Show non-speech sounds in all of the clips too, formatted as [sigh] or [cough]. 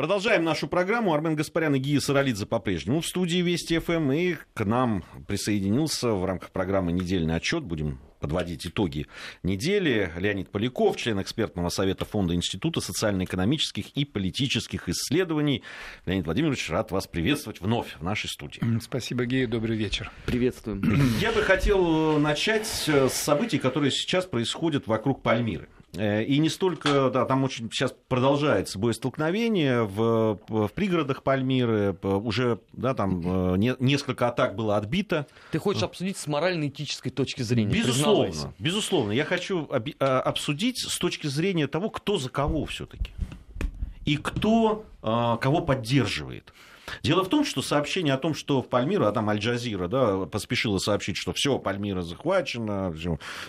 Продолжаем нашу программу. Армен Гаспарян и Гия Саралидзе по-прежнему в студии Вести ФМ. И к нам присоединился в рамках программы «Недельный отчет». Будем подводить итоги недели. Леонид Поляков, член экспертного совета Фонда Института социально-экономических и политических исследований. Леонид Владимирович, рад вас приветствовать вновь в нашей студии. Спасибо, Гея, добрый вечер. Приветствуем. Я бы хотел начать с событий, которые сейчас происходят вокруг Пальмиры. Э, и не столько, да, там очень сейчас продолжается боестолкновение в, в пригородах Пальмиры, уже, да, там э, не, несколько атак было отбито. Ты хочешь обсудить с морально-этической точки зрения? Безусловно, безусловно. Я хочу а, обсудить с точки зрения того, кто за кого все-таки и кто кого поддерживает. Дело в том, что сообщение о том, что в Пальмиру, а там Аль-Джазира да, поспешила сообщить, что все, Пальмира захвачена,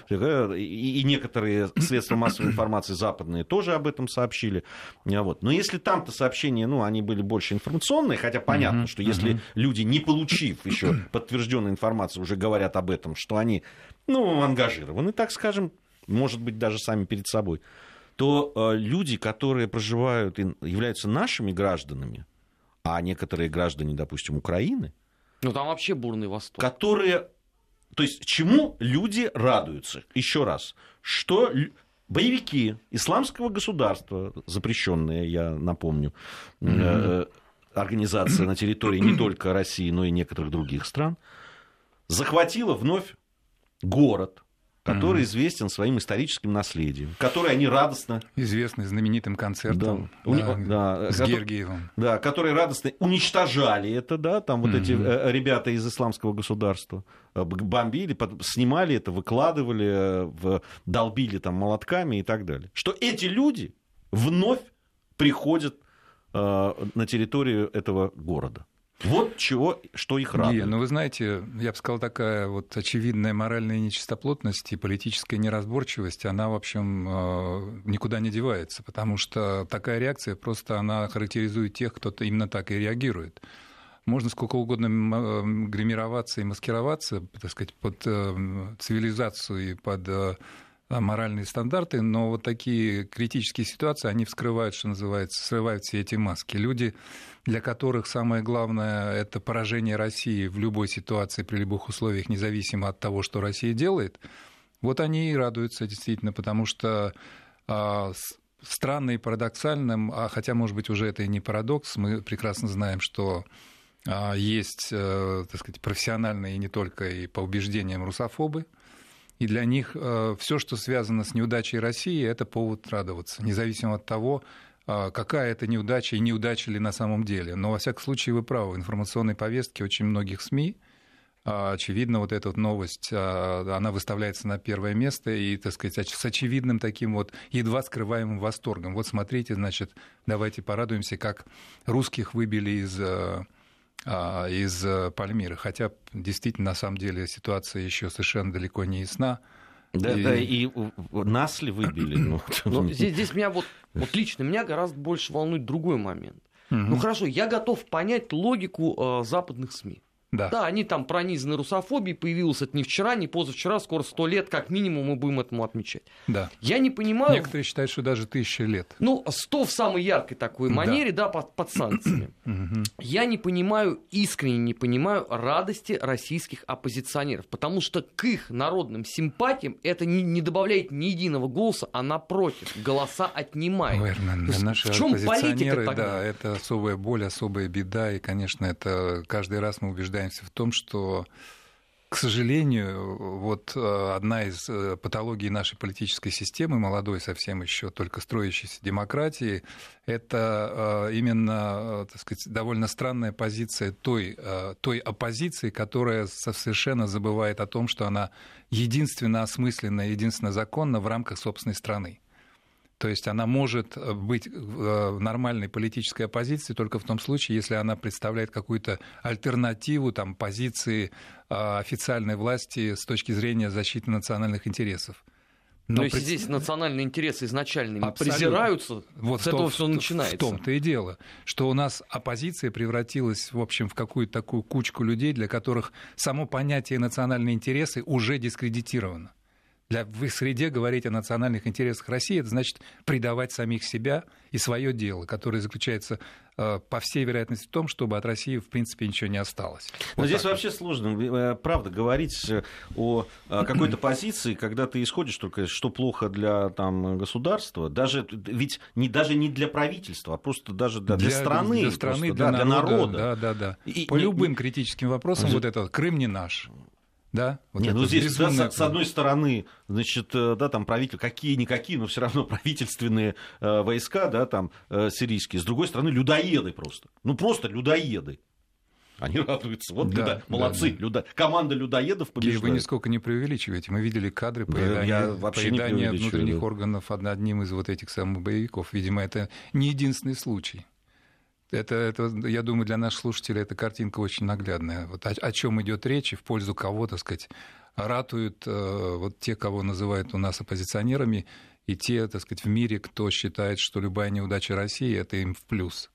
и, и некоторые средства массовой информации западные тоже об этом сообщили. Вот. Но если там-то сообщения, ну, они были больше информационные, хотя понятно, что если люди, не получив еще подтвержденной информации, уже говорят об этом, что они, ну, ангажированы, так скажем, может быть, даже сами перед собой, то э, люди, которые проживают и являются нашими гражданами, а некоторые граждане, допустим, Украины... Ну, там вообще бурный восторг. Которые... То есть, чему люди радуются? Еще раз. Что боевики исламского государства, запрещенные, я напомню, mm-hmm. организация на территории не только России, но и некоторых других стран, захватила вновь город, который mm-hmm. известен своим историческим наследием, который они радостно... Известный знаменитым концертом да, да, да, с который, Гергиевым. Да, которые радостно уничтожали это, да, там вот mm-hmm. эти э, ребята из исламского государства э, бомбили, снимали это, выкладывали, э, долбили там молотками и так далее. Что эти люди вновь приходят на территорию этого города. Вот чего, что их радует. Не, ну вы знаете, я бы сказал, такая вот очевидная моральная нечистоплотность и политическая неразборчивость, она, в общем, э, никуда не девается, потому что такая реакция просто, она характеризует тех, кто именно так и реагирует. Можно сколько угодно э, гримироваться и маскироваться, так сказать, под э, цивилизацию и под моральные стандарты, но вот такие критические ситуации, они вскрывают, что называется, срывают все эти маски. Люди, для которых самое главное – это поражение России в любой ситуации, при любых условиях, независимо от того, что Россия делает, вот они и радуются действительно, потому что а, странно и парадоксальным, а хотя, может быть, уже это и не парадокс, мы прекрасно знаем, что а, есть, э, так сказать, профессиональные и не только и по убеждениям русофобы – и для них э, все, что связано с неудачей России, это повод радоваться, независимо от того, какая это неудача и неудача ли на самом деле. Но, во всяком случае, вы правы, в информационной повестке очень многих СМИ, э, очевидно, вот эта вот новость, она выставляется на первое место и, так сказать, с очевидным таким вот едва скрываемым восторгом. Вот смотрите, значит, давайте порадуемся, как русских выбили из а, из Пальмиры. Хотя действительно, на самом деле, ситуация еще совершенно далеко не ясна. Да, и... да, и нас ли выбили? Ну, [clears throat] Но здесь, здесь меня вот, вот лично меня гораздо больше волнует другой момент. Угу. Ну хорошо, я готов понять логику э, западных СМИ. Да. да, они там пронизаны русофобией, появилось это не вчера, не позавчера, скоро сто лет, как минимум мы будем этому отмечать. Да. Я не понимаю... Некоторые считают, что даже тысяча лет. Ну, сто в самой яркой такой манере, да, да под, под санкциями. [clears throat] Я не понимаю, искренне не понимаю радости российских оппозиционеров, потому что к их народным симпатиям это не, не добавляет ни единого голоса, а напротив, голоса отнимает. Ой, наши в чем политика тогда? Да, это особая боль, особая беда, и, конечно, это каждый раз мы убеждаем убеждаемся в том, что к сожалению, вот э, одна из э, патологий нашей политической системы, молодой совсем еще только строящейся демократии, это э, именно, так сказать, довольно странная позиция той, той оппозиции, которая совершенно забывает о том, что она единственно осмысленна, единственно законна в рамках собственной страны. То есть она может э, быть э, в нормальной политической оппозиции только в том случае, если она представляет какую-то альтернативу там, позиции э, официальной власти с точки зрения защиты национальных интересов. Но, Но если пред... здесь национальные интересы изначально Абсолютно. презираются, вот с этого все начинается. В том-то и дело, что у нас оппозиция превратилась, в общем, в какую-то такую кучку людей, для которых само понятие национальные интересы уже дискредитировано. Для, в их среде говорить о национальных интересах России, это значит предавать самих себя и свое дело, которое заключается, э, по всей вероятности, в том, чтобы от России, в принципе, ничего не осталось. Но вот здесь вообще вот. сложно, э, правда, говорить э, о какой-то [clears throat] позиции, когда ты исходишь только, что плохо для там, государства, даже, ведь не, даже не для правительства, а просто даже для, для страны, для, страны просто, для, да, народа, для народа. Да, да, да. И, По и, любым и, критическим вопросам, и, вот это Крым не наш. Да? Вот Нет, ну здесь, да, с, с одной стороны, значит, э, да, там правитель, какие-никакие, но все равно [laughs] правительственные э, войска, да, там, э, сирийские. С другой стороны, людоеды просто. Ну, просто людоеды. Они радуются. Вот да, люда... молодцы. Да, да. Люда... Команда людоедов побеждает. И вы нисколько не преувеличиваете. Мы видели кадры поедания, да, поедания внутренних да. органов одним из вот этих самых боевиков. Видимо, это не единственный случай. Это, это, я думаю, для наших слушателей эта картинка очень наглядная. Вот о, о чем идет речь и в пользу кого, так сказать, ратуют э, вот те, кого называют у нас оппозиционерами, и те, так сказать, в мире, кто считает, что любая неудача России это им в плюс.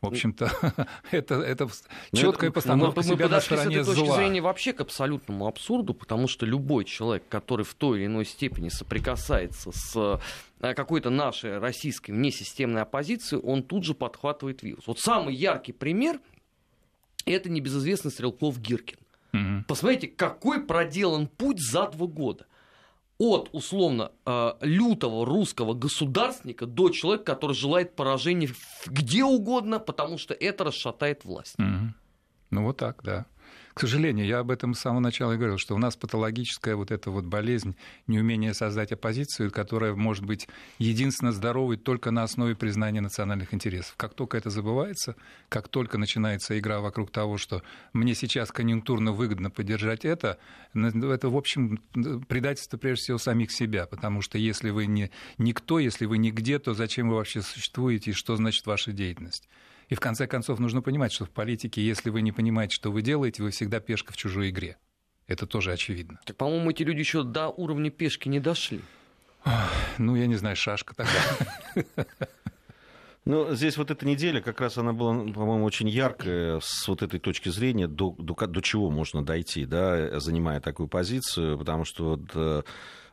В общем-то, [laughs] это, это четкая ну, постановка мы, себя на стороне с этой точки зрения вообще к абсолютному абсурду, потому что любой человек, который в той или иной степени соприкасается с э, какой-то нашей российской внесистемной оппозицией, он тут же подхватывает вирус. Вот самый яркий пример – это небезызвестный Стрелков Гиркин. Угу. Посмотрите, какой проделан путь за два года от условно э, лютого русского государственника до человека, который желает поражения где угодно, потому что это расшатает власть. Угу. Ну вот так, да. К сожалению, я об этом с самого начала и говорил, что у нас патологическая вот эта вот болезнь, неумение создать оппозицию, которая может быть единственно здоровой только на основе признания национальных интересов. Как только это забывается, как только начинается игра вокруг того, что мне сейчас конъюнктурно выгодно поддержать это, это, в общем, предательство прежде всего самих себя, потому что если вы не никто, если вы нигде, то зачем вы вообще существуете и что значит ваша деятельность? И в конце концов нужно понимать, что в политике, если вы не понимаете, что вы делаете, вы всегда пешка в чужой игре. Это тоже очевидно. Так, по-моему, эти люди еще до уровня пешки не дошли. Ну, я не знаю, шашка такая. Ну, здесь вот эта неделя, как раз она была, по-моему, очень яркая с вот этой точки зрения, до, до, до чего можно дойти, да, занимая такую позицию, потому что вот э,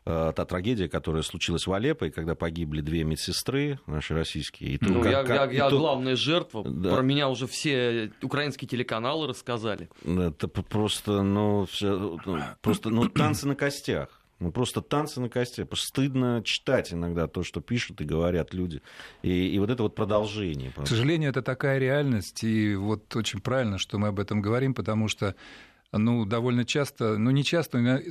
та трагедия, которая случилась в Алеппо, и когда погибли две медсестры наши российские. И то, ну, как, я, как, я, я то... главная жертва. Да. Про меня уже все украинские телеканалы рассказали. Это просто, ну, все, ну, просто, ну, танцы на костях. Ну, просто танцы на костях. Стыдно читать иногда то, что пишут и говорят люди. И, и вот это вот продолжение. К сожалению, это такая реальность. И вот очень правильно, что мы об этом говорим, потому что ну, довольно часто, ну, не часто,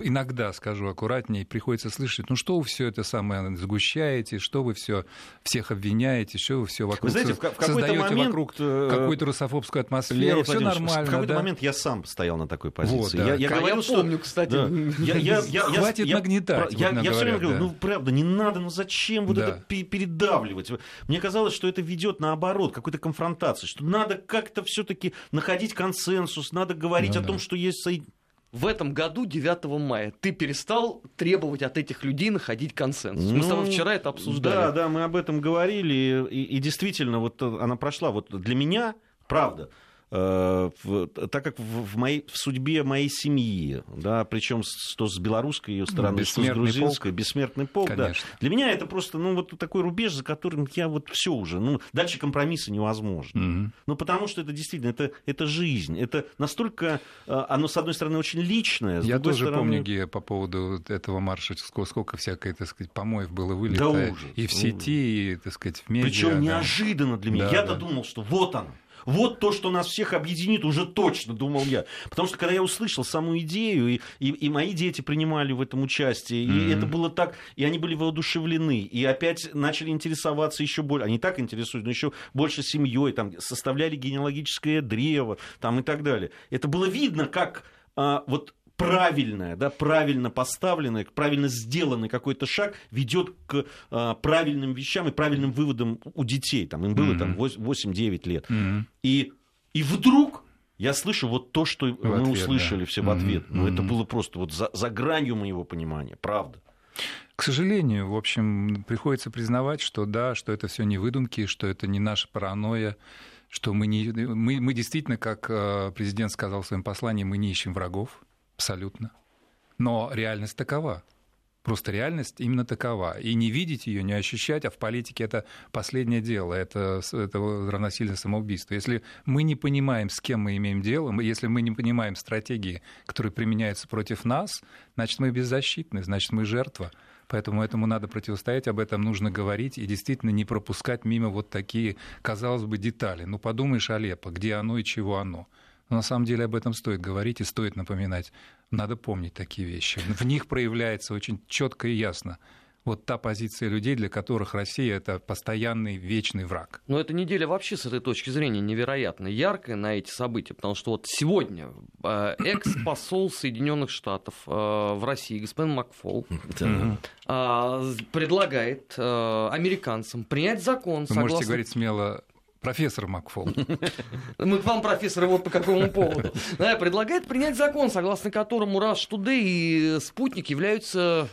иногда, скажу аккуратнее, приходится слышать, ну, что вы все это самое сгущаете, что вы все всех обвиняете, что вы все вокруг вы знаете, в, в создаете момент, вокруг э, какую-то русофобскую атмосферу, все нормально. В какой-то да? момент я сам стоял на такой позиции. Вот, да. Я, я, говорил, я помню, что... кстати. Да. Я, [laughs] я, я, Хватит я, нагнетать. Я, я, я все время говорю, ну, правда, не надо, ну, зачем вот да. это передавливать? Мне казалось, что это ведет наоборот, какой-то конфронтации, что надо как-то все-таки находить консенсус, надо говорить говорить о том, что есть в этом году, 9 мая, ты перестал требовать от этих людей находить консенсус. Мы ну, с тобой ну, вчера это обсуждали. Да, да, мы об этом говорили, и, и действительно, вот она прошла. Вот для меня, правда, Э, так как в, моей, в судьбе моей семьи, да, причем что с белорусской ее стороны, ну, что с грузинской, полк. бессмертный полк, Конечно. да. Для меня это просто, ну, вот такой рубеж, за которым я вот все уже, ну, дальше компромисса невозможно. Угу. Ну, потому что это действительно, это, это жизнь, это настолько, э, оно, с одной стороны, очень личное, с Я тоже стороны... помню, Гея, по поводу этого марша, сколько, сколько всякой, так сказать, помоев было вылито да, ужас, и в сети, ужас. и, так сказать, в медиа. Причем да. неожиданно для меня. Да, Я-то да. думал, что вот оно вот то, что нас всех объединит, уже точно, думал я. Потому что когда я услышал саму идею, и, и, и мои дети принимали в этом участие, mm-hmm. и это было так, и они были воодушевлены, и опять начали интересоваться еще больше, они так интересуются, но еще больше семьей, там, составляли генеалогическое древо, там, и так далее. Это было видно, как а, вот правильное, да, правильно поставленное, правильно сделанный какой-то шаг ведет к а, правильным вещам и правильным выводам у детей. Там, им было mm-hmm. там 8-9 лет. Mm-hmm. И, и вдруг я слышу вот то, что в мы ответ, услышали да. все в ответ. Mm-hmm. Ну, это было просто вот за, за гранью моего понимания, правда. К сожалению, в общем, приходится признавать, что да, что это все не выдумки, что это не наша паранойя, что мы, не, мы, мы действительно, как э, президент сказал в своем послании, мы не ищем врагов, Абсолютно. Но реальность такова. Просто реальность именно такова. И не видеть ее, не ощущать, а в политике это последнее дело, это, это равносильно самоубийству. Если мы не понимаем, с кем мы имеем дело, если мы не понимаем стратегии, которые применяются против нас, значит, мы беззащитны, значит, мы жертва. Поэтому этому надо противостоять, об этом нужно говорить и действительно не пропускать мимо вот такие, казалось бы, детали. Ну, подумаешь, Алеппо, где оно и чего оно. Но на самом деле об этом стоит говорить и стоит напоминать. Надо помнить такие вещи. В них проявляется очень четко и ясно вот та позиция людей, для которых Россия это постоянный вечный враг. Но эта неделя вообще с этой точки зрения невероятно яркая на эти события, потому что вот сегодня э, экс-посол Соединенных Штатов э, в России, господин Макфол, э, предлагает американцам принять закон. Вы можете говорить смело Профессор Макфол. [laughs] Мы к вам, профессор, вот по какому поводу. Предлагает принять закон, согласно которому Rush Today и Спутник являются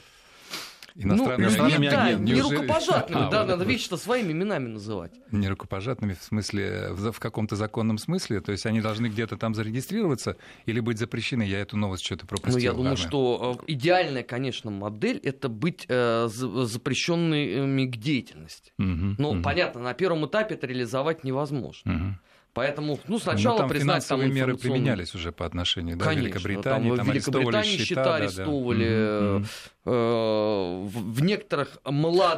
Иностранными ну, агентами. Да, не рукопожатными, а, да, вот, надо вещи-то своими именами называть. Не рукопожатными в смысле, в, в каком-то законном смысле, то есть они должны где-то там зарегистрироваться или быть запрещены, я эту новость что-то пропустил. Ну, я думаю, что э, идеальная, конечно, модель — это быть э, запрещенными к деятельности. Угу, Но, угу. понятно, на первом этапе это реализовать невозможно. Угу. Поэтому, ну, сначала ну, там признать финансовые там меры применялись уже по отношению да, Конечно, Великобритании. Там, там в Великобритании счета, счета арестовывали, да, да. Э, в некоторых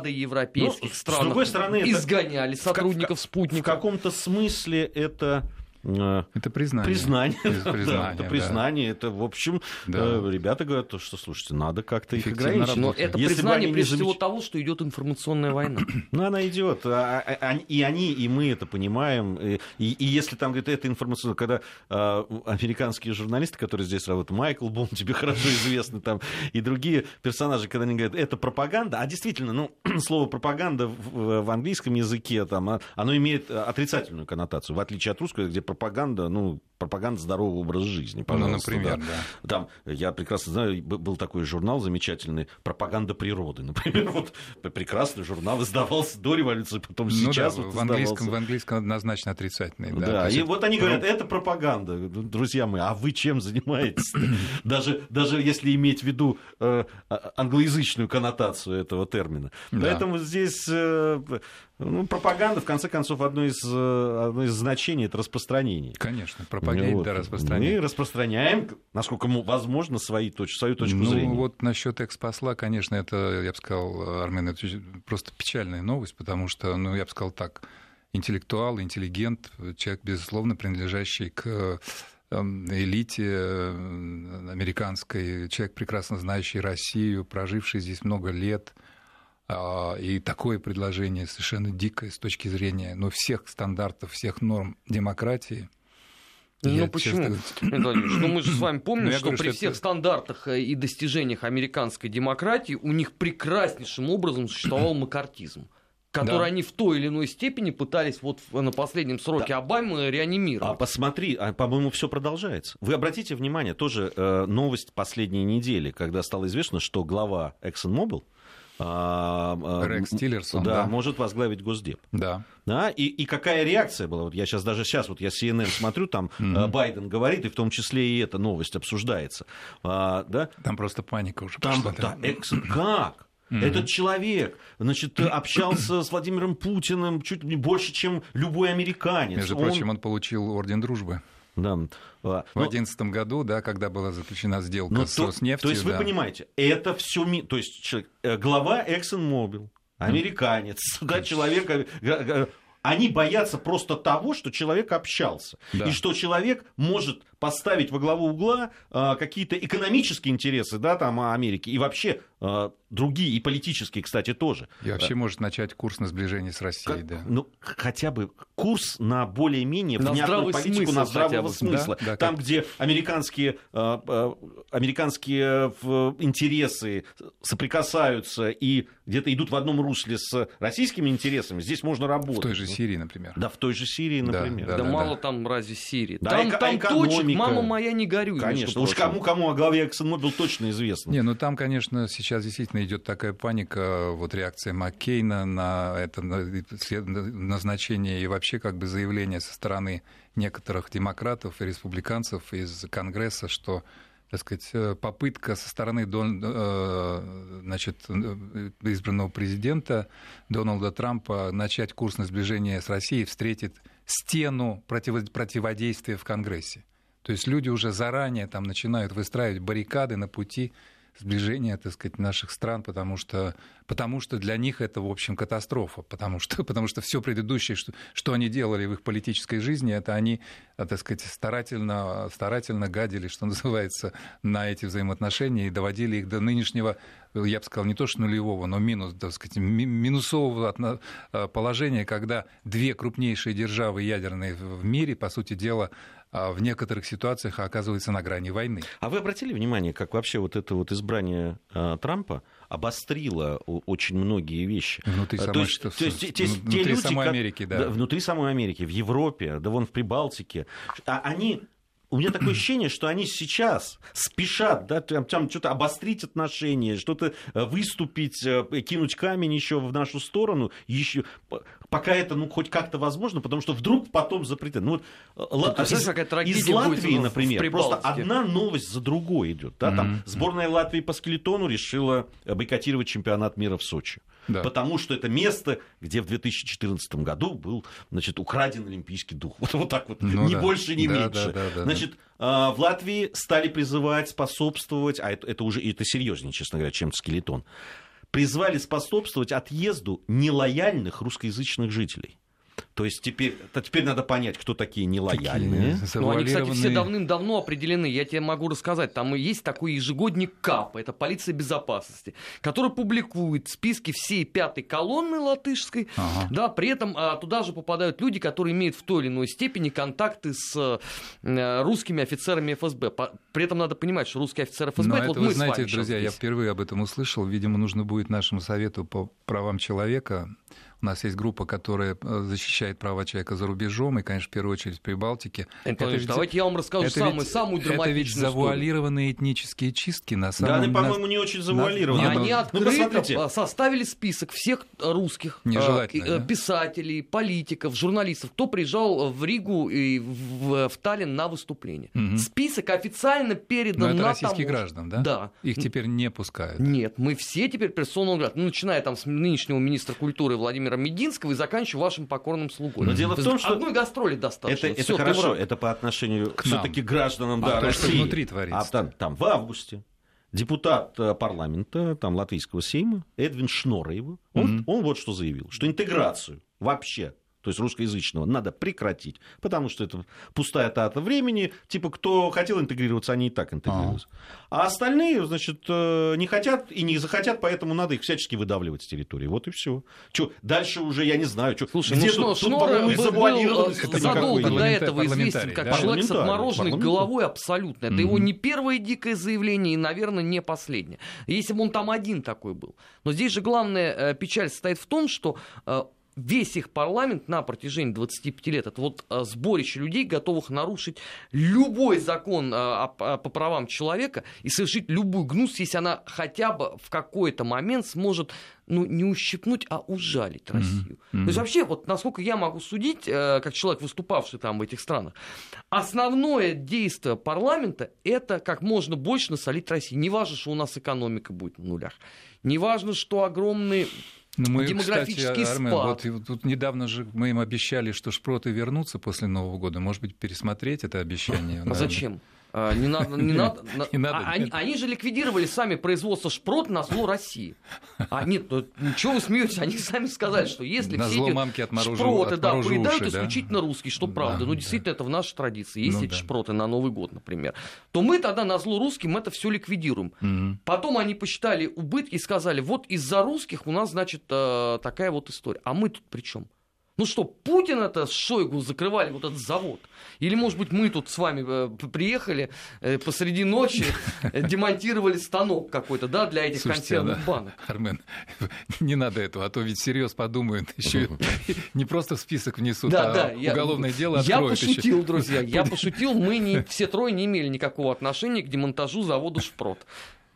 европейских ну, странах с другой стороны, изгоняли сотрудников в, спутника. В каком-то смысле это Э, это признание. Признание. признание это признание. Это, в общем, да. Э, ребята говорят, что, слушайте, надо как-то их ограничить. Но это если признание, прежде всего, того, что идет информационная война. [clears throat] Ну, она идет. А, а, а, и они, и мы это понимаем. И, и если там, говорит, это информационная... Когда американские журналисты, которые здесь работают, Майкл Бом, [laughs] тебе хорошо известны, там, и другие персонажи, когда они говорят, это пропаганда, а действительно, ну, [clears throat] слово пропаганда в, в английском языке, там, оно имеет отрицательную коннотацию, в отличие от русского, где пропаганда, ну, пропаганда здорового образа жизни, ну, пожалуйста. Ну, например, да. да. Там, я прекрасно знаю, был такой журнал замечательный «Пропаганда природы», [laughs] например. Вот прекрасный журнал издавался до революции, потом ну, сейчас да, вот в, английском, в английском однозначно отрицательный. Да, да и вот они говорят, это пропаганда. Друзья мои, а вы чем занимаетесь? [clears throat] Даже, даже если иметь в виду э, а, англоязычную коннотацию этого термина. Поэтому здесь э, ну, пропаганда, в конце концов, одно из, э, одно из значений – это распространение. Конечно, пропаганда вот. да, распространение. Мы распространяем, насколько возможно, свои точ, свою точку ну, зрения. Ну, вот насчет экс-посла, конечно, это, я бы сказал, Армен, это просто печальная новость, потому что, ну, я бы сказал так, интеллектуал, интеллигент, человек, безусловно, принадлежащий к эм, элите э, американской, человек, прекрасно знающий Россию, проживший здесь много лет – и такое предложение совершенно дикое с точки зрения ну, всех стандартов, всех норм демократии. Ну Я почему? Честно... Ну мы же с вами [clears throat] помним, что говорю, при что всех это... стандартах э, и достижениях американской демократии у них прекраснейшим образом существовал [clears throat] макартизм который да. они в той или иной степени пытались вот на последнем сроке да. Обамы реанимировать. А посмотри, а, по-моему, все продолжается. Вы обратите внимание, тоже э, новость последней недели, когда стало известно, что глава ExxonMobil а, а, Рекс Тиллерсон, да, да. может возглавить Госдеп. Да. Да, и, и какая реакция была? Вот я сейчас даже сейчас, вот я CNN смотрю, там mm-hmm. Байден говорит, и в том числе и эта новость обсуждается. А, да? Там просто паника уже там, пошла. Да, экс... Как? Mm-hmm. Этот человек, значит, общался с Владимиром Путиным чуть не больше, чем любой американец. Между он... прочим, он получил орден дружбы. Да. В 2011 ну, году, да, когда была заключена сделка ну, с то, Роснефтью. То есть да. вы понимаете, это все, то есть человек, э, глава ExxonMobil, американец, mm. [laughs] да, человек, э, они боятся просто того, что человек общался, да. и что человек может поставить во главу угла какие-то экономические интересы, да, там Америки и вообще другие, и политические, кстати, тоже. И вообще может начать курс на сближение с Россией, как, да. Ну, хотя бы курс на более-менее на внятную политику, смысл, на здравого смысла. Да, да, Там, как... где американские, э, э, американские интересы соприкасаются и где-то идут в одном русле с российскими интересами, здесь можно работать. В той же Сирии, например. Да, в той же Сирии, например. Да, да, да, да мало да. там разве Сирии. Да, там, эко- там точек, мама моя, не горюй. Конечно, уж кому-кому о главе ExxonMobil точно известно. Не, ну там, конечно, сейчас действительно идет такая паника, вот реакция Маккейна на это назначение и вообще как бы заявление со стороны некоторых демократов и республиканцев из Конгресса, что так сказать, э, попытка со стороны э, значит, э, избранного президента Дональда Трампа начать курс на сближение с Россией встретит стену противодействия в Конгрессе. То есть люди уже заранее там начинают выстраивать баррикады на пути сближения, так сказать, наших стран, потому что, потому что для них это, в общем, катастрофа, потому что, [laughs] потому что все предыдущее, что, что они делали в их политической жизни, это они, так сказать, старательно, старательно гадили, что [laughs] называется, на эти взаимоотношения и доводили их до нынешнего, я бы сказал, не то что нулевого, но минус, так сказать, минусового э, положения, когда две крупнейшие державы ядерные в мире, по сути дела, в некоторых ситуациях оказывается на грани войны. А вы обратили внимание, как вообще вот это вот избрание а, Трампа обострило очень многие вещи? Внутри самой, то есть, что, то есть, те, те, внутри те люди, самой Америки, да. да. Внутри самой Америки, в Европе, да вон в Прибалтике. А они у меня такое [clears throat] ощущение, что они сейчас спешат, да, там, там что-то обострить отношения, что-то э, выступить, э, кинуть камень еще в нашу сторону, еще, пока это ну, хоть как-то возможно, потому что вдруг потом запретят. Ну, вот, а, из, из Латвии, например, просто одна новость за другой идет. Да, там, mm-hmm. Сборная Латвии по скелетону решила бойкотировать чемпионат мира в Сочи. Да. Потому что это место, где в 2014 году был значит, украден олимпийский дух. [laughs] Вот, вот так вот, ну, ни да. больше, ни да, меньше. Да, да, да, значит, да. в Латвии стали призывать, способствовать, а это, это уже это серьезнее, честно говоря, чем скелетон, призвали способствовать отъезду нелояльных русскоязычных жителей. То есть теперь, то теперь надо понять, кто такие нелояльные. Такие ну, они, кстати, все давным-давно определены. Я тебе могу рассказать. Там есть такой ежегодник КАП, это полиция безопасности, который публикует списки всей пятой колонны латышской. Ага. Да, при этом а, туда же попадают люди, которые имеют в той или иной степени контакты с а, русскими офицерами ФСБ. По, при этом надо понимать, что русские офицеры ФСБ, Но это, вот мы знаете, с вами друзья, я впервые об этом услышал. Видимо, нужно будет нашему совету по правам человека у нас есть группа, которая э, защищает права человека за рубежом, и, конечно, в первую очередь в Прибалтике. это ведь, давайте я вам расскажу это самую, ведь, самую драматичную Это ведь завуалированные историю. этнические чистки на самом деле. Да, они, по-моему, не очень завуалированы. Они ну, открыто ну, составили список всех русских э, да? писателей, политиков, журналистов, кто приезжал в Ригу и в, в Таллин на выступление. Угу. Список официально передан Но это на российских граждан, да? Да. Их теперь не пускают. Нет, мы все теперь персонал ну, начиная там с нынешнего министра культуры Владимира Владимира Мединского и заканчиваю вашим покорным слугой. Но дело в том, что... Одной гастроли достаточно. Это, это хорошо, это по отношению к все-таки гражданам а да, России. Что внутри творится. А там, там в августе депутат э, парламента там, Латвийского Сейма Эдвин Шнореев, он, mm-hmm. он вот что заявил, что интеграцию вообще то есть русскоязычного, надо прекратить, потому что это пустая тата времени, типа кто хотел интегрироваться, они и так интегрируются. А, а остальные, значит, э, не хотят и не захотят, поэтому надо их всячески выдавливать с территории. Вот и все. Чё, дальше уже я не знаю, что. Слушай, где ну, тут, тут, по-моему, был задолго до этого известен как да? человек с отмороженной головой абсолютно. Это mm-hmm. его не первое дикое заявление и, наверное, не последнее. Если бы он там один такой был. Но здесь же главная э, печаль состоит в том, что э, весь их парламент на протяжении 25 лет это вот а, сборище людей, готовых нарушить любой закон а, по правам человека и совершить любую гнус, если она хотя бы в какой-то момент сможет ну, не ущипнуть, а ужалить Россию. Mm-hmm. То есть вообще, вот насколько я могу судить, э, как человек, выступавший там в этих странах, основное действие парламента – это как можно больше насолить России. Не важно, что у нас экономика будет на нулях. Не важно, что огромные ну, мы, демографический кстати, спад. вот, тут недавно же мы им обещали, что шпроты вернутся после Нового года. Может быть, пересмотреть это обещание? А зачем? А, не надо, не надо. не надо а, они, они же ликвидировали сами производство шпрот на зло России. А нет, ну, чего вы смеетесь? Они сами сказали, что если на все эти мамки шпроты да, поедают уши, исключительно да? русские, что правда, да, ну действительно да. это в нашей традиции, есть ну, эти да. шпроты на Новый год, например, то мы тогда на зло русским это все ликвидируем. Угу. Потом они посчитали убытки и сказали, вот из-за русских у нас, значит, э, такая вот история. А мы тут при чем? Ну что, Путин это с Шойгу закрывали вот этот завод? Или, может быть, мы тут с вами э, приехали э, посреди ночи, э, [laughs] демонтировали станок какой-то, да, для этих Слушайте, консервных да, банок? Армен, [laughs] не надо этого, а то ведь серьез подумают, [laughs] еще не просто в список внесут, да, а да, уголовное я, дело откроют. Я пошутил, еще. друзья, я пошутил, мы не, все трое не имели никакого отношения к демонтажу завода «Шпрот».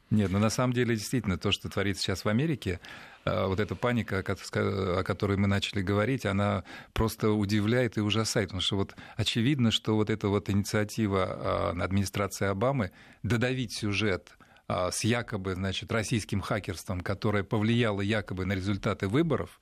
Нет, ну на самом деле действительно то, что творится сейчас в Америке, э, вот эта паника, о которой мы начали говорить, она просто удивляет и ужасает, потому что вот очевидно, что вот эта вот инициатива э, администрации Обамы додавить сюжет э, с якобы, значит, российским хакерством, которое повлияло якобы на результаты выборов,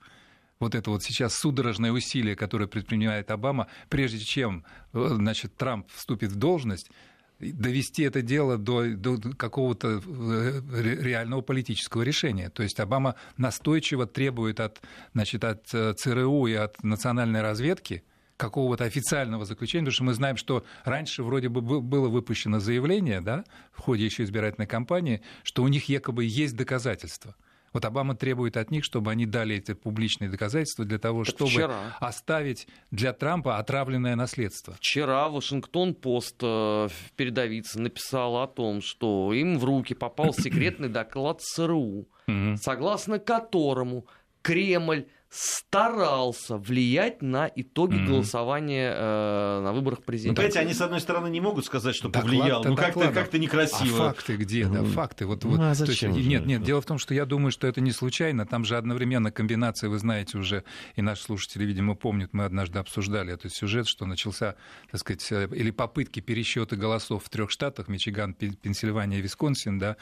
вот это вот сейчас судорожное усилие, которое предпринимает Обама, прежде чем значит, Трамп вступит в должность, довести это дело до, до какого-то э, реального политического решения. То есть Обама настойчиво требует от, значит, от э, ЦРУ и от национальной разведки какого-то официального заключения, потому что мы знаем, что раньше вроде бы было выпущено заявление да, в ходе еще избирательной кампании, что у них якобы есть доказательства – вот Обама требует от них, чтобы они дали эти публичные доказательства для того, так чтобы вчера. оставить для Трампа отравленное наследство. Вчера Вашингтон-Пост э, в передовице написал о том, что им в руки попал секретный доклад ЦРУ, согласно которому Кремль старался влиять на итоги mm-hmm. голосования э, на выборах президента. Ну, понимаете, они, с одной стороны, не могут сказать, что повлиял. Ну, как-то, как-то некрасиво. А факты где, да, факты. Вот, вот, ну, а зачем есть, нет, нет, дело в том, что я думаю, что это не случайно. Там же одновременно комбинация, вы знаете уже, и наши слушатели, видимо, помнят, мы однажды обсуждали этот сюжет, что начался, так сказать, э, или попытки пересчета голосов в трех штатах, Мичиган, Пенсильвания, Висконсин, да,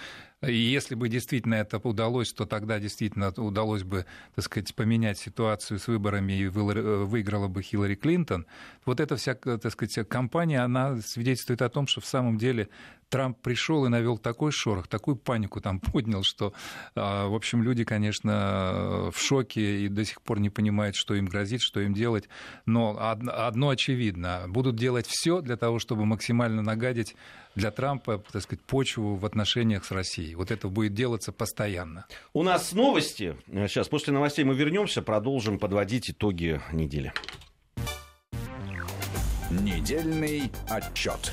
и если бы действительно это удалось, то тогда действительно удалось бы, так сказать, поменять ситуацию с выборами и выиграла бы Хиллари Клинтон. Вот эта вся, так сказать, кампания, она свидетельствует о том, что в самом деле Трамп пришел и навел такой шорох, такую панику там [laughs] поднял, что, а, в общем, люди, конечно, в шоке и до сих пор не понимают, что им грозит, что им делать. Но одно очевидно, будут делать все для того, чтобы максимально нагадить для Трампа, так сказать, почву в отношениях с Россией. Вот это будет делаться постоянно. У нас новости. Сейчас после новостей мы вернемся, продолжим подводить итоги недели. Недельный отчет.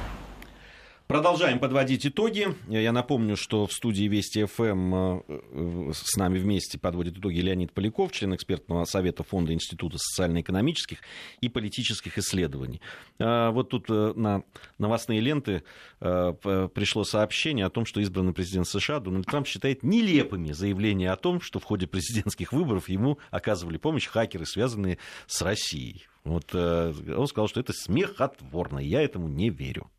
Продолжаем подводить итоги. Я напомню, что в студии Вести ФМ э, э, с нами вместе подводит итоги Леонид Поляков, член экспертного совета Фонда Института социально-экономических и политических исследований. А, вот тут э, на новостные ленты пришло сообщение о том, что избранный президент США Дональд Трамп считает нелепыми заявления о том, что в ходе президентских выборов ему оказывали помощь хакеры, связанные с Россией. Вот он сказал, что это смехотворно, я этому не верю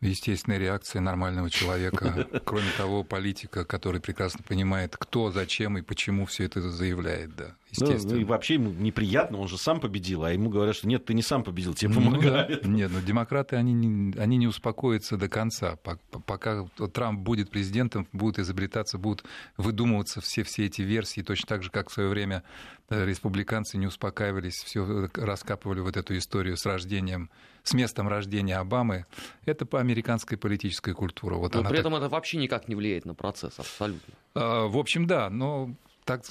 естественная реакция нормального человека. [laughs] Кроме того, политика, который прекрасно понимает, кто, зачем и почему все это заявляет, да. Естественно. Ну, и вообще ему неприятно, он же сам победил, а ему говорят, что нет, ты не сам победил, тебе помогают. Ну, да. [laughs] Нет, но демократы, они не, они не успокоятся до конца. Пока Трамп будет президентом, будут изобретаться, будут выдумываться все, все эти версии, точно так же, как в свое время э, республиканцы не успокаивались, все раскапывали вот эту историю с рождением с местом рождения Обамы, это по американской политической культуре. Вот но при так... этом это вообще никак не влияет на процесс, абсолютно. А, в общем, да, но так,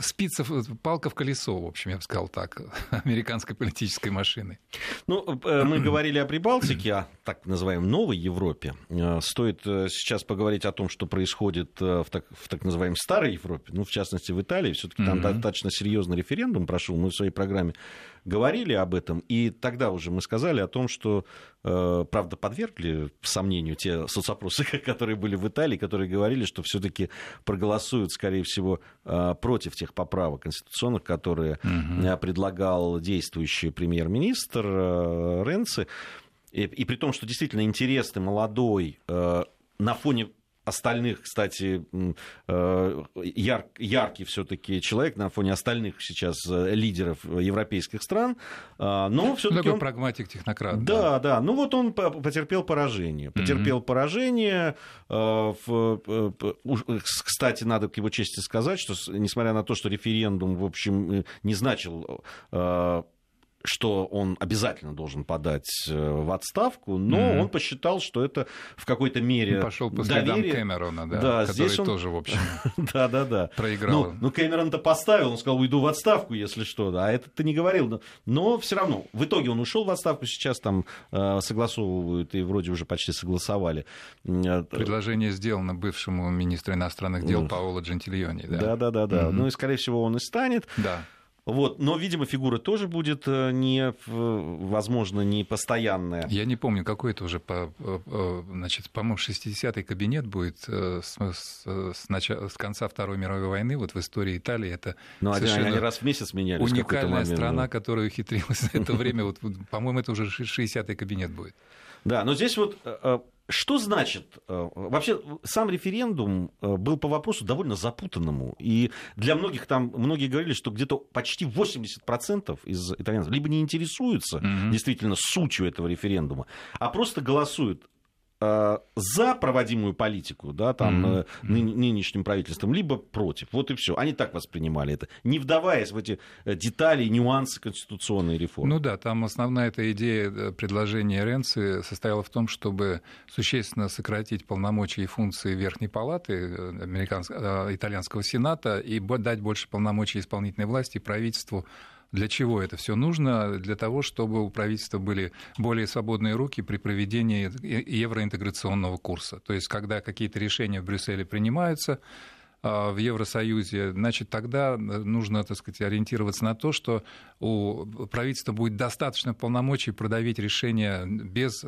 спица, палка в колесо, в общем, я бы сказал так, [laughs] американской политической машины. Ну, э, мы [clears throat] говорили о Прибалтике, о так называемой новой Европе. Э, стоит э, сейчас поговорить о том, что происходит в так, в так называемой старой Европе, ну, в частности, в Италии. Все-таки там mm-hmm. достаточно серьезный референдум прошел. Мы в своей программе говорили об этом, и тогда уже мы сказали о том, что, э, правда, подвергли сомнению те соцопросы, [laughs] которые были в Италии, которые говорили, что все-таки проголосуют, скорее всего, э, против тех поправок конституционных, которые угу. предлагал действующий премьер-министр Ренци. И, и при том, что действительно интересный, молодой, на фоне остальных, кстати, э, яр, яркий все-таки человек на фоне остальных сейчас э, лидеров европейских стран, а, но все-таки такой он... прагматик технократ. Да, да, да. Ну вот он потерпел поражение, потерпел mm-hmm. поражение. Э, кстати, надо к его чести сказать, что несмотря на то, что референдум, в общем, не значил что он обязательно должен подать э, в отставку, но mm-hmm. он посчитал, что это в какой-то мере он Пошел по следам доверие. Кэмерона, да, да который здесь он... тоже, в общем, да, да, да. проиграл. Ну, ну, Кэмерон-то поставил, он сказал, уйду в отставку, если что, а это ты не говорил. Но, но все равно, в итоге он ушел в отставку, сейчас там э, согласовывают, и вроде уже почти согласовали. Э, Предложение сделано бывшему министру иностранных дел ну, Паоло Джентильони. Да, да, да, да. Mm-hmm. Ну и, скорее всего, он и станет. Да. Вот, но, видимо, фигура тоже будет э, не, возможно, не постоянная. Я не помню, какой это уже, по, значит, по-моему, 60-й кабинет будет с, с, с, начала, с конца Второй мировой войны, вот в истории Италии это ну, совершенно они раз в месяц менялись. Уникальная страна, которая ухитрилась за это [laughs] время, вот, по-моему, это уже 60-й кабинет будет. Да, но здесь вот что значит? Э, вообще, сам референдум э, был по вопросу довольно запутанному. И для многих там, многие говорили, что где-то почти 80% из итальянцев либо не интересуются mm-hmm. действительно сутью этого референдума, а просто голосуют за проводимую политику, да, там, mm-hmm. ны- нынешним правительством, либо против. Вот и все. Они так воспринимали это, не вдаваясь в эти э, детали нюансы конституционной реформы. Ну да, там основная эта идея предложения Ренци состояла в том, чтобы существенно сократить полномочия и функции Верхней Палаты американского, итальянского Сената и дать больше полномочий исполнительной власти и правительству для чего это все нужно? Для того, чтобы у правительства были более свободные руки при проведении евроинтеграционного курса. То есть, когда какие-то решения в Брюсселе принимаются, а, в Евросоюзе, значит, тогда нужно, так сказать, ориентироваться на то, что у правительства будет достаточно полномочий продавить решения без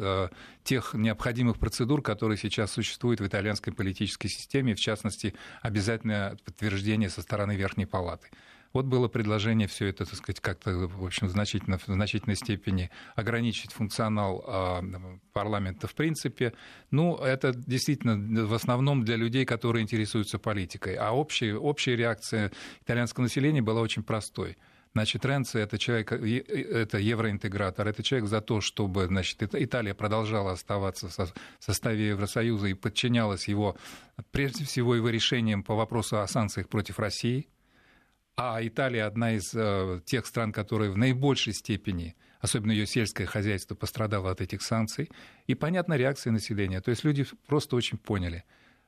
тех необходимых процедур, которые сейчас существуют в итальянской политической системе, в частности, обязательное подтверждение со стороны Верхней Палаты. Вот было предложение все это, так сказать, как-то, в общем, значительно, в значительной степени ограничить функционал а, парламента в принципе. Ну, это действительно в основном для людей, которые интересуются политикой. А общая, общая реакция итальянского населения была очень простой. Значит, Ренци это человек, это евроинтегратор, это человек за то, чтобы значит, Италия продолжала оставаться в составе Евросоюза и подчинялась его, прежде всего, его решениям по вопросу о санкциях против России. А Италия одна из э, тех стран, которые в наибольшей степени, особенно ее сельское хозяйство, пострадало от этих санкций. И понятна реакция населения. То есть люди просто очень поняли.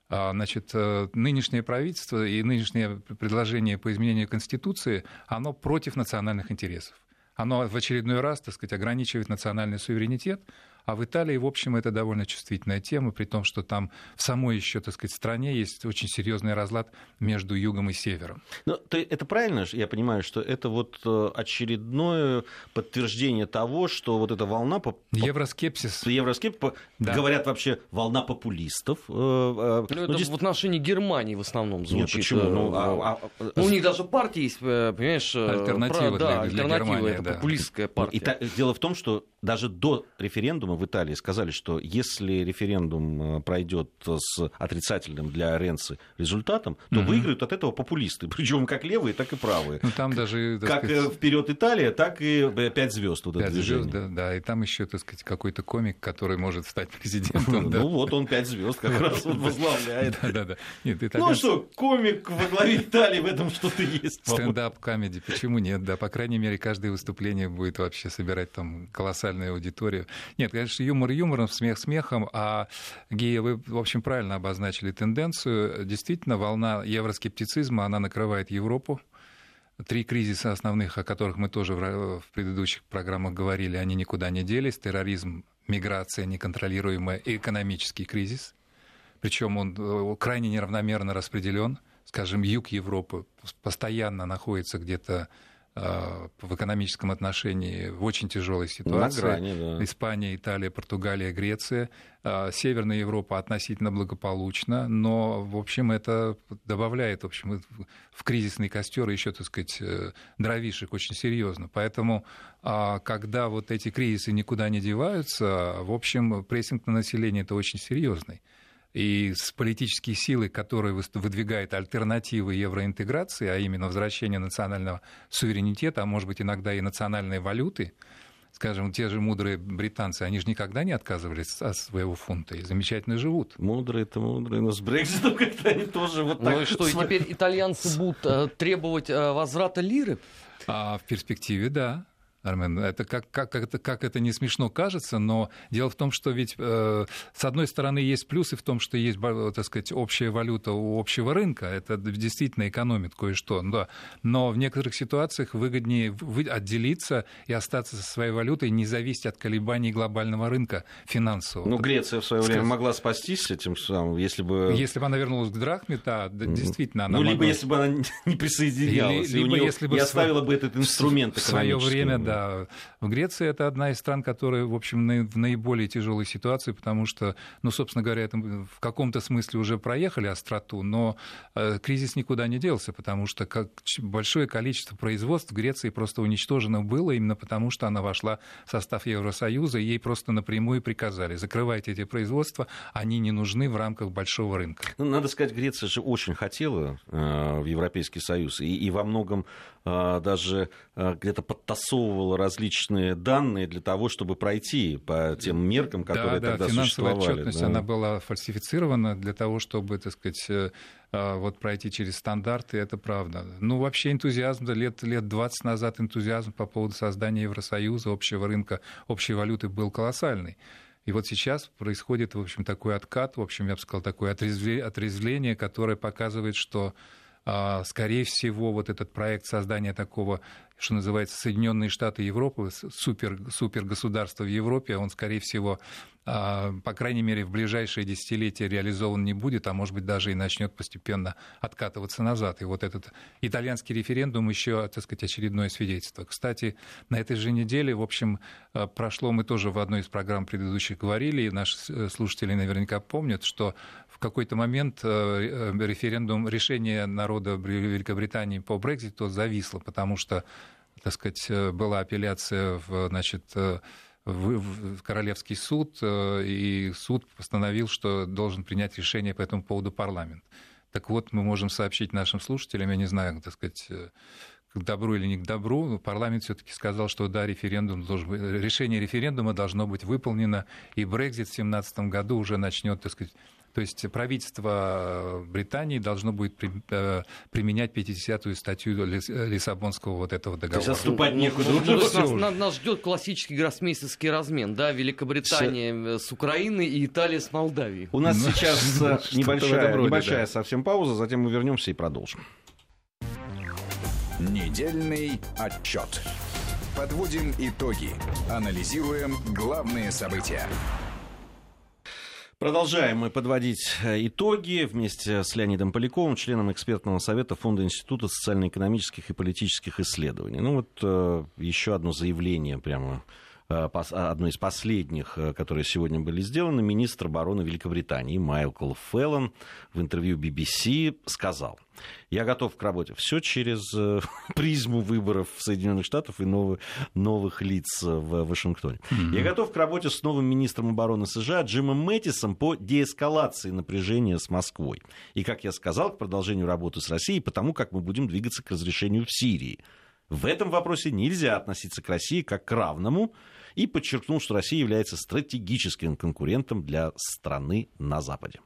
А, значит, э, нынешнее правительство и нынешнее предложение по изменению Конституции, оно против национальных интересов. Оно в очередной раз, так сказать, ограничивает национальный суверенитет, а в Италии, в общем, это довольно чувствительная тема, при том, что там в самой еще, так сказать, стране есть очень серьезный разлад между югом и севером. Но ты, это правильно, я понимаю, что это вот э, очередное подтверждение того, что вот эта волна... По... Евроскепсис. Евроскепсис, да. говорят вообще, волна популистов. Э, э, ну, это здесь... в отношении Германии в основном звучит. Нет, почему? Ну, а, а... ну, у них даже партия есть, понимаешь... Альтернатива про... для, да, для альтернатива, Германии, это да. популистская партия. И, и, дело в том, что даже до референдума в Италии сказали, что если референдум э, пройдет с отрицательным для Ренцы результатом, то угу. выиграют от этого популисты, [laughs] причем как левые, так и правые. Ну, там даже, как сказать... вперед Италия, так и пять звезд. Вот пять звезд, да, да, и там еще, так сказать, какой-то комик, который может стать [laughs] президентом. [laughs] Ну вот он пять звезд как раз возглавляет. Да, да, да. Ну что, комик во главе Италии в этом что-то есть. Стендап комедий, почему нет? Да, по крайней мере, каждое выступление будет вообще собирать там колоссальную аудиторию. Нет, конечно, юмор юмор юмором, смех смехом, а Гея, вы, в общем, правильно обозначили тенденцию. Действительно, волна евроскептицизма, она накрывает Европу. Три кризиса основных, о которых мы тоже в предыдущих программах говорили, они никуда не делись. Терроризм, миграция неконтролируемая и экономический кризис. Причем он э, крайне неравномерно распределен. Скажем, юг Европы постоянно находится где-то в экономическом отношении в очень тяжелой ситуации. Грани, да. Испания, Италия, Португалия, Греция. Э, Северная Европа относительно благополучна, но, в общем, это добавляет, в общем, в кризисный костер еще, так сказать, э, дровишек очень серьезно. Поэтому, когда вот эти кризисы никуда не деваются, в общем, прессинг на население это очень серьезный и с политические силы, которые выдвигают альтернативы евроинтеграции, а именно возвращение национального суверенитета, а может быть иногда и национальной валюты, скажем, те же мудрые британцы, они же никогда не отказывались от своего фунта и замечательно живут. Мудрые-то мудрые, но с Брекситом [laughs] как-то они тоже вот так... Ну и что, и теперь итальянцы будут э, требовать э, возврата лиры? А в перспективе, да. Армен. Это как, как, как, это, как это не смешно кажется, но дело в том, что ведь э, с одной стороны есть плюсы в том, что есть, так сказать, общая валюта у общего рынка, это действительно экономит кое-что, да. но в некоторых ситуациях выгоднее отделиться и остаться со своей валютой, не зависеть от колебаний глобального рынка финансового. Ну, Греция в свое время могла спастись этим самым, если бы... Если бы она вернулась к драхме, да, действительно она Ну, либо могла... если бы она [laughs] не присоединялась, либо, и, у нее... если бы и оставила бы этот инструмент в свое время, да, в Греции это одна из стран, которая, в общем, в наиболее тяжелой ситуации, потому что, ну, собственно говоря, это в каком-то смысле уже проехали остроту, но э, кризис никуда не делся, потому что как большое количество производств в Греции просто уничтожено было именно потому, что она вошла в состав Евросоюза, и ей просто напрямую приказали, закрывайте эти производства, они не нужны в рамках большого рынка. Ну, надо сказать, Греция же очень хотела э, в Европейский Союз, и, и во многом э, даже э, где-то подтасовывала собирала различные данные для того, чтобы пройти по тем меркам, которые да, тогда да, финансовая существовали. отчетность, да. она была фальсифицирована для того, чтобы, так сказать, э, а, вот пройти через стандарты, это правда. Ну, вообще энтузиазм, лет, лет 20 назад энтузиазм по поводу создания Евросоюза, общего рынка, общей валюты был колоссальный. И вот сейчас происходит, в общем, такой откат, в общем, я бы сказал, такое отрезвление, которое показывает, что скорее всего, вот этот проект создания такого что называется, Соединенные Штаты Европы, супер, супергосударство в Европе, он, скорее всего, а, по крайней мере, в ближайшие десятилетия реализован не будет, а может быть, даже и начнет постепенно откатываться назад. И вот этот итальянский референдум еще, так сказать, очередное свидетельство. Кстати, на этой же неделе, в общем, а, прошло, мы тоже в одной из программ предыдущих говорили, и наши э, слушатели наверняка помнят, что в какой-то момент э, э, референдум, решение народа Великобритании по Брекзиту зависло, потому что так сказать, э, была апелляция в, значит, в, Королевский суд, и суд постановил, что должен принять решение по этому поводу парламент. Так вот, мы можем сообщить нашим слушателям, я не знаю, так сказать, к добру или не к добру, парламент все-таки сказал, что да, референдум должен решение референдума должно быть выполнено, и Брекзит в 2017 году уже начнет, так сказать, то есть правительство Британии должно будет э, применять 50-ю статью Лиссабонского вот этого договора. То есть отступать некуда. Ну, ну, нас, нас, нас ждет классический гроссмейстерский размен, да, Великобритания Все. с Украиной и Италия с Молдавией. У нас ну, сейчас [laughs] э, небольшая, роде, небольшая да. совсем пауза, затем мы вернемся и продолжим. Недельный отчет. Подводим итоги. Анализируем главные события. Продолжаем мы подводить э, итоги вместе с Леонидом Поляковым, членом экспертного совета Фонда Института социально-экономических и политических исследований. Ну вот э, еще одно заявление прямо Э, одно из последних, э, которые сегодня были сделаны, министр обороны Великобритании Майкл Феллон в интервью BBC сказал, я готов к работе. Все через э, [laughs] призму выборов в Соединенных Штатах и новых, новых лиц в Вашингтоне. Mm-hmm. Я готов к работе с новым министром обороны США Джимом Мэттисом по деэскалации напряжения с Москвой. И, как я сказал, к продолжению работы с Россией, потому как мы будем двигаться к разрешению в Сирии. В этом вопросе нельзя относиться к России как к равному, и подчеркнул, что Россия является стратегическим конкурентом для страны на Западе.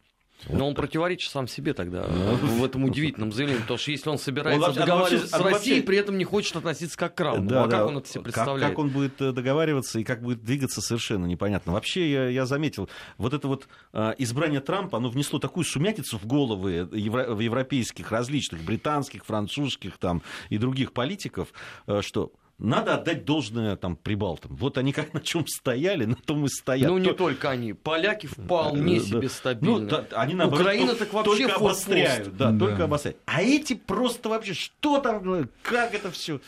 Но он противоречит сам себе тогда ну, в этом удивительном заявлении, потому что если он собирается он договариваться вообще, с Россией, вообще... при этом не хочет относиться как к равному, да, а да, как он это себе представляет? Как, как он будет э, договариваться и как будет двигаться, совершенно непонятно. Вообще, я, я заметил, вот это вот э, избрание Трампа, оно внесло такую сумятицу в головы евро, в европейских различных, британских, французских там, и других политиков, э, что надо отдать должное там прибалтам. Вот они как на чем стояли, на том и стоят. Ну, не То... только они. Поляки вполне да, себе стабильны. Ну, да, они, наоборот, Украина так вообще только обостряют. Да, да, только обостряют. А эти просто вообще, что там, как это все?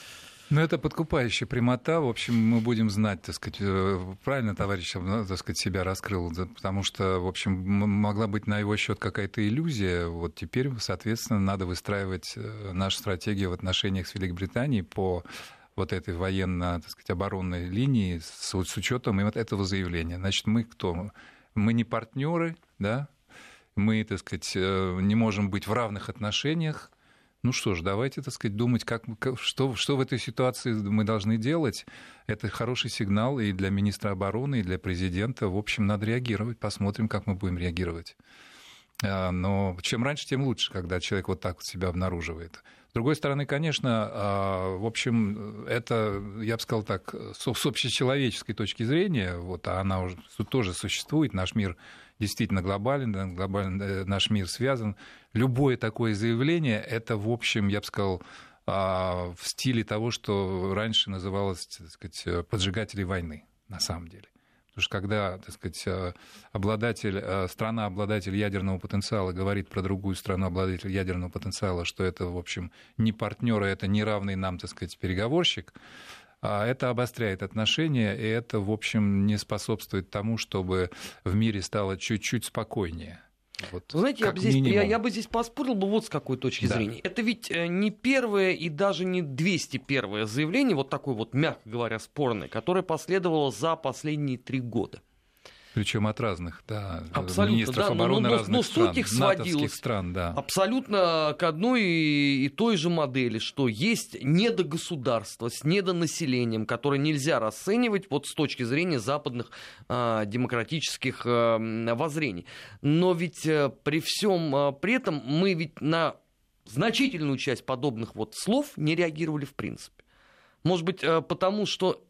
Ну, это подкупающая прямота. В общем, мы будем знать, так сказать, э, правильно товарищ, так сказать, себя раскрыл, потому что, в общем, могла быть на его счет какая-то иллюзия. Вот теперь, соответственно, надо выстраивать э, нашу стратегию в отношениях с Великобританией по вот этой военно, так сказать, оборонной линии с, с учетом вот этого заявления. Значит, мы кто? Мы не партнеры, да? Мы, так сказать, э, не можем быть в равных отношениях. Ну что ж, давайте, так сказать, думать, как, что, что в этой ситуации мы должны делать. Это хороший сигнал и для министра обороны, и для президента. В общем, надо реагировать. Посмотрим, как мы будем реагировать. А, но чем раньше, тем лучше, когда человек вот так вот себя обнаруживает. С другой стороны, конечно, а, в общем, это, я бы сказал так, с общечеловеческой точки зрения, вот, а она уже тоже существует, наш мир действительно глобален, глобален, э, наш мир связан. Любое такое заявление, это, в общем, я бы сказал, а, в стиле того, что раньше называлось, так сказать, поджигатели войны, на самом деле. Потому что когда, так сказать, э, обладатель, э, страна обладатель ядерного потенциала говорит про другую страну обладатель ядерного потенциала, что это, в общем, не партнер, а это не равный нам, так сказать, переговорщик, а это обостряет отношения, и это, в общем, не способствует тому, чтобы в мире стало чуть-чуть спокойнее. Вот, Знаете, я бы, здесь, я, я бы здесь поспорил бы вот с какой точки да. зрения. Это ведь э, не первое и даже не 201 заявление, вот такое вот, мягко говоря, спорное, которое последовало за последние три года. Причем от разных, да, абсолютно, министров да, обороны но, но, разных но стран, суть их сводилась стран, да. абсолютно к одной и той же модели, что есть недогосударство с недонаселением, которое нельзя расценивать вот с точки зрения западных э, демократических э, воззрений. Но ведь э, при всем э, при этом мы ведь на значительную часть подобных вот слов не реагировали в принципе. Может быть, э, потому что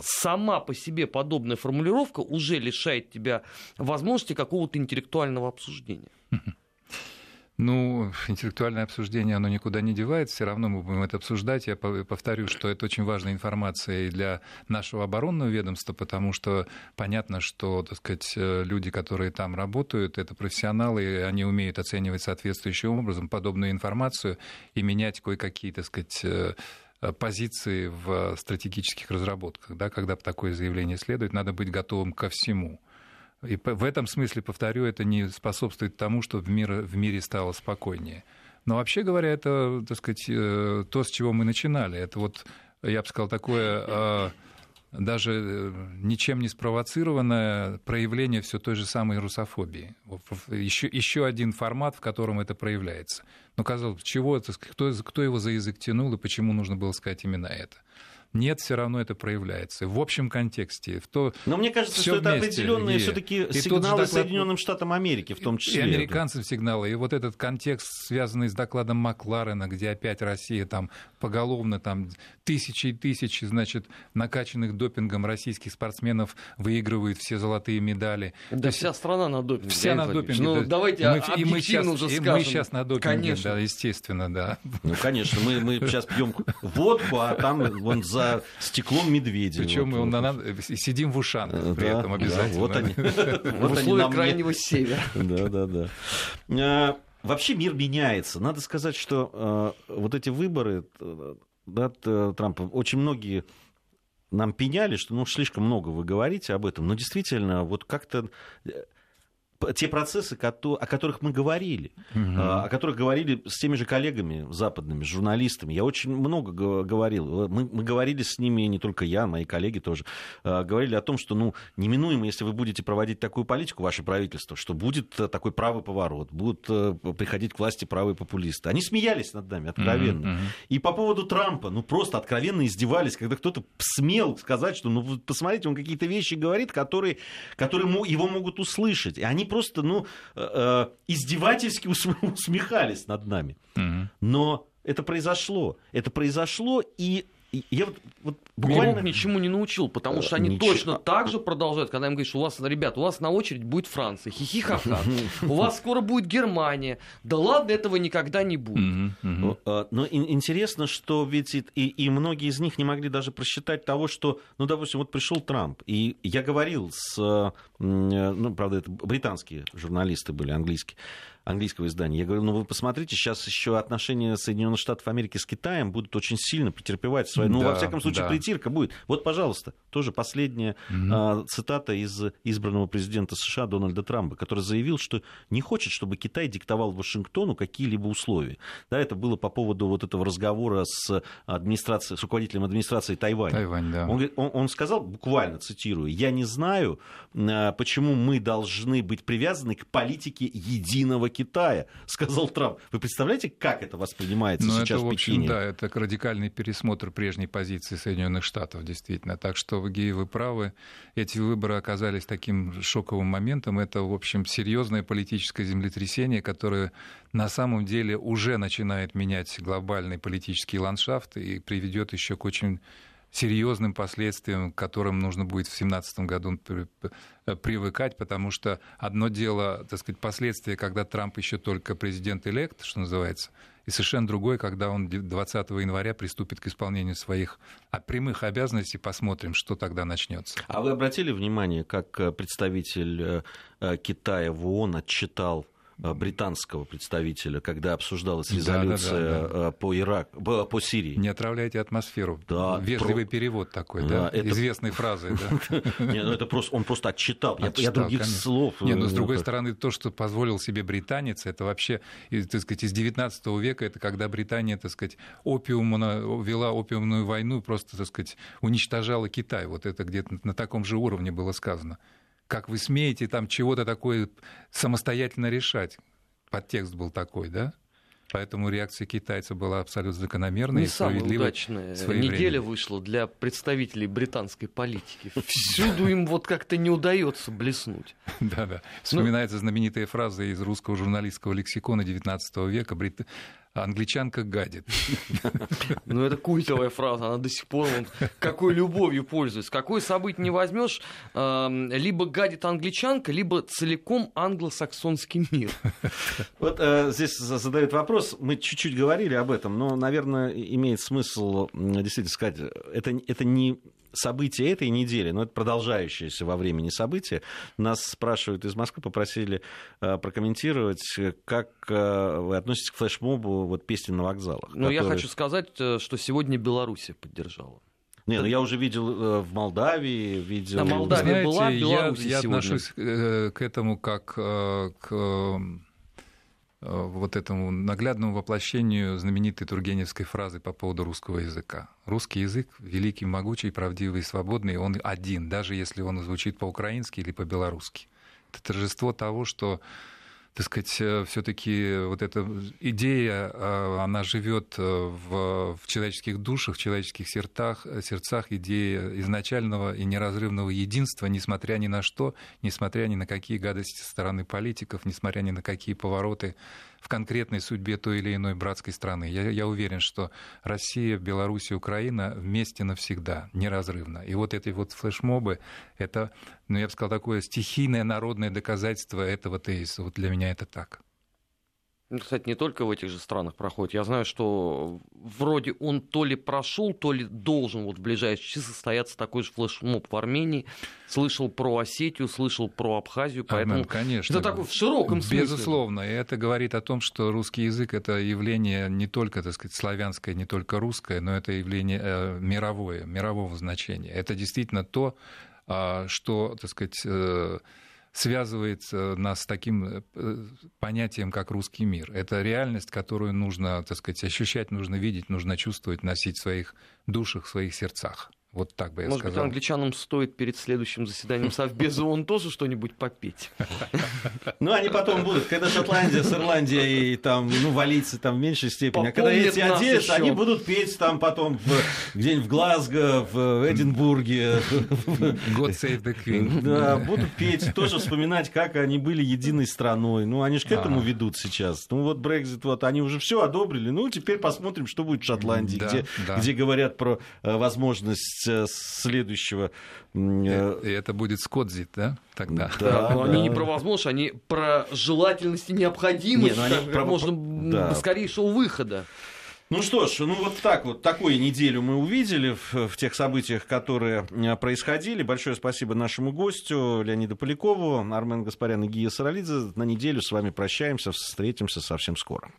сама по себе подобная формулировка уже лишает тебя возможности какого-то интеллектуального обсуждения. Ну, интеллектуальное обсуждение, оно никуда не девается, все равно мы будем это обсуждать. Я повторю, что это очень важная информация и для нашего оборонного ведомства, потому что понятно, что, так сказать, э, люди, которые там работают, это профессионалы, и они умеют оценивать соответствующим образом подобную информацию и менять кое-какие, так сказать, э, позиции в стратегических разработках. Да, когда такое заявление следует, надо быть готовым ко всему. И в этом смысле, повторю, это не способствует тому, что в, мир, в мире стало спокойнее. Но вообще говоря, это, так сказать, э, то, с чего мы начинали. Это вот, я бы сказал, такое э, даже э, ничем не спровоцированное проявление все той же самой русофобии. Еще, еще один формат, в котором это проявляется. Но казалось, чего это, кто, кто его за язык тянул и почему нужно было сказать именно это? Нет, все равно это проявляется. В общем контексте. В то, Но мне кажется, что это определенные все-таки сигналы доклад... Соединенным Штатам Америки, в том числе. И американцам сигналы. И вот этот контекст, связанный с докладом Макларена, где опять Россия там поголовно там тысячи и тысячи, значит, накачанных допингом российских спортсменов выигрывают все золотые медали. Да вся страна на допинге. Вся на допинге. Ну, да. давайте мы, и мы сейчас, уже и скажем. мы сейчас на допинге, конечно. да, естественно, да. Ну, конечно, мы, мы сейчас пьем водку, а там вон за стеклом медведя. Причем вот, мы вот. сидим в ушанах да, при этом обязательно. Да, вот они. [laughs] В условиях крайнего севера. Да, да, да. Вообще мир меняется. Надо сказать, что а, вот эти выборы да, Трампа, очень многие нам пеняли, что ну, слишком много вы говорите об этом, но действительно, вот как-то те процессы, о которых мы говорили, угу. о которых говорили с теми же коллегами западными, журналистами. Я очень много говорил. Мы, мы говорили с ними, не только я, мои коллеги тоже, а, говорили о том, что ну, неминуемо, если вы будете проводить такую политику, ваше правительство, что будет э, такой правый поворот, будут э, приходить к власти правые популисты. Они смеялись над нами откровенно. Угу. И по поводу Трампа, ну просто откровенно издевались, когда кто-то смел сказать, что ну посмотрите, он какие-то вещи говорит, которые, которые его могут услышать. И они просто, ну, э, э издевательски [laughs] усмехались над нами. Но это произошло. Это произошло, и я вот, вот буквально... Бог ничему не научил, потому что они Ничего. точно так же продолжают, когда им говорят, что у вас, ребят, у вас на очередь будет Франция, хихи-ха-ха, [laughs] у вас скоро будет Германия, да ладно, этого никогда не будет. Но интересно, что ведь и многие из них не могли даже просчитать того, что, ну, допустим, вот пришел Трамп, и я говорил с, ну, правда, это британские журналисты были, английские, английского издания. Я говорю, ну вы посмотрите, сейчас еще отношения Соединенных Штатов Америки с Китаем будут очень сильно претерпевать свои. Ну, да, во всяком случае, да. притирка будет. Вот, пожалуйста, тоже последняя угу. а, цитата из избранного президента США Дональда Трампа, который заявил, что не хочет, чтобы Китай диктовал Вашингтону какие-либо условия. Да, это было по поводу вот этого разговора с администрацией, с руководителем администрации Тайваня. Тайвань, да. он, он, он сказал, буквально цитирую, я не знаю, э, почему мы должны быть привязаны к политике единого Китая, [laughs] сказал Трамп. Вы представляете, как это воспринимается ну, сейчас это, в, в общем, Пекине? Да, это радикальный пересмотр прежней позиции Соединенных Штатов, действительно. Так что, Геи, вы правы. Эти выборы оказались таким шоковым моментом. Это, в общем, серьезное политическое землетрясение, которое на самом деле уже начинает менять глобальный политический ландшафт и приведет еще к очень серьезным последствиям, к которым нужно будет в 2017 году привыкать, потому что одно дело, так сказать, последствия, когда Трамп еще только президент-элект, что называется, и совершенно другое, когда он 20 января приступит к исполнению своих прямых обязанностей, посмотрим, что тогда начнется. А вы обратили внимание, как э, представитель э, э, Китая в ООН отчитал Э, британского представителя, когда обсуждалась резолюция да, да, да, да. по Ираку, по Сирии. Не отравляйте атмосферу. Да, Вежливый про... перевод такой, да, да это... известной фразы. Да. [laughs] Не, ну это просто, он просто отчитал. отчитал я других конечно. слов. Не, но с другой стороны, то, что позволил себе британец, это вообще, так сказать, из 19 века, это когда Британия, так сказать, опиумно, вела опиумную войну, просто, так сказать, уничтожала Китай. Вот это где-то на таком же уровне было сказано как вы смеете там чего-то такое самостоятельно решать. Подтекст был такой, да? Поэтому реакция китайцев была абсолютно закономерной Не и справедливой. удачная неделя вышла для представителей британской политики. Всюду им вот как-то не удается блеснуть. [laughs] Да-да. Вспоминается знаменитая фраза из русского журналистского лексикона XIX века англичанка гадит. [laughs] Ну, это культовая фраза, она до сих пор он, какой любовью пользуется. Какое событие не возьмешь, либо гадит англичанка, либо целиком англосаксонский мир. [laughs] Вот э, здесь задают вопрос, мы чуть-чуть говорили об этом, но, наверное, имеет смысл действительно сказать, это, это не события этой недели, но это продолжающееся во времени событие. Нас спрашивают из Москвы, попросили э, прокомментировать, как э, вы относитесь к флешмобу вот песни на вокзалах. Ну, который... я хочу сказать, э, что сегодня Белоруссия поддержала. Не, ну я уже видел в Молдавии, видел... Да, Молдавия Знаете, была, Беларусь я, я отношусь к этому как к вот этому наглядному воплощению знаменитой тургеневской фразы по поводу русского языка. Русский язык великий, могучий, правдивый свободный, он один, даже если он звучит по-украински или по-белорусски. Это торжество того, что так сказать, э, все-таки вот эта идея, э, она живет э, в, в человеческих душах, в человеческих сердцах, сердцах, идея изначального и неразрывного единства, несмотря ни на что, несмотря ни на какие гадости со стороны политиков, несмотря ни на какие повороты в конкретной судьбе той или иной братской страны. Я, я уверен, что Россия, Беларусь и Украина вместе навсегда, неразрывно. И вот эти вот флешмобы, это, ну, я бы сказал, такое стихийное народное доказательство этого тезиса. Вот для меня это так. Ну, кстати, не только в этих же странах проходит. Я знаю, что вроде он то ли прошел, то ли должен вот в ближайшие часы состояться такой же флешмоб в Армении. Слышал про Осетию, слышал про Абхазию, поэтому а, конечно. это такой в широком смысле. Безусловно, и это говорит о том, что русский язык это явление не только, так сказать, славянское, не только русское, но это явление э, мировое, мирового значения. Это действительно то, э, что, так сказать, э, связывает нас с таким э, понятием, как русский мир. Это реальность, которую нужно, так сказать, ощущать, нужно видеть, нужно чувствовать, носить в своих душах, в своих сердцах. Вот так бы я Может сказал. быть, англичанам стоит перед следующим заседанием Совбеза он тоже что-нибудь попеть. Ну, они потом будут, когда Шотландия с Ирландией, там, ну, валиться там в меньшей степени. А когда эти одеются, они будут петь там потом где-нибудь в Глазго, в Эдинбурге. God save the Queen. [laughs] Да, будут петь, тоже вспоминать, как они были единой страной. Ну, они же к этому ведут сейчас. Ну, вот Брекзит, вот, они уже все одобрили. Ну, теперь посмотрим, что будет в Шотландии, где, где говорят про э, возможность Э, следующего... Э, и это будет Скотзит, да? Тогда. Да, но да. они не про возможность, они про желательность и необходимость не, как про... можно да. скорейшего выхода. Ну что ж, ну вот так вот, такую неделю мы увидели в, в тех событиях, которые э, происходили. Большое спасибо нашему гостю Леониду Полякову, Армен Гаспарян и Гия Саралидзе. На неделю с вами прощаемся, встретимся совсем скоро.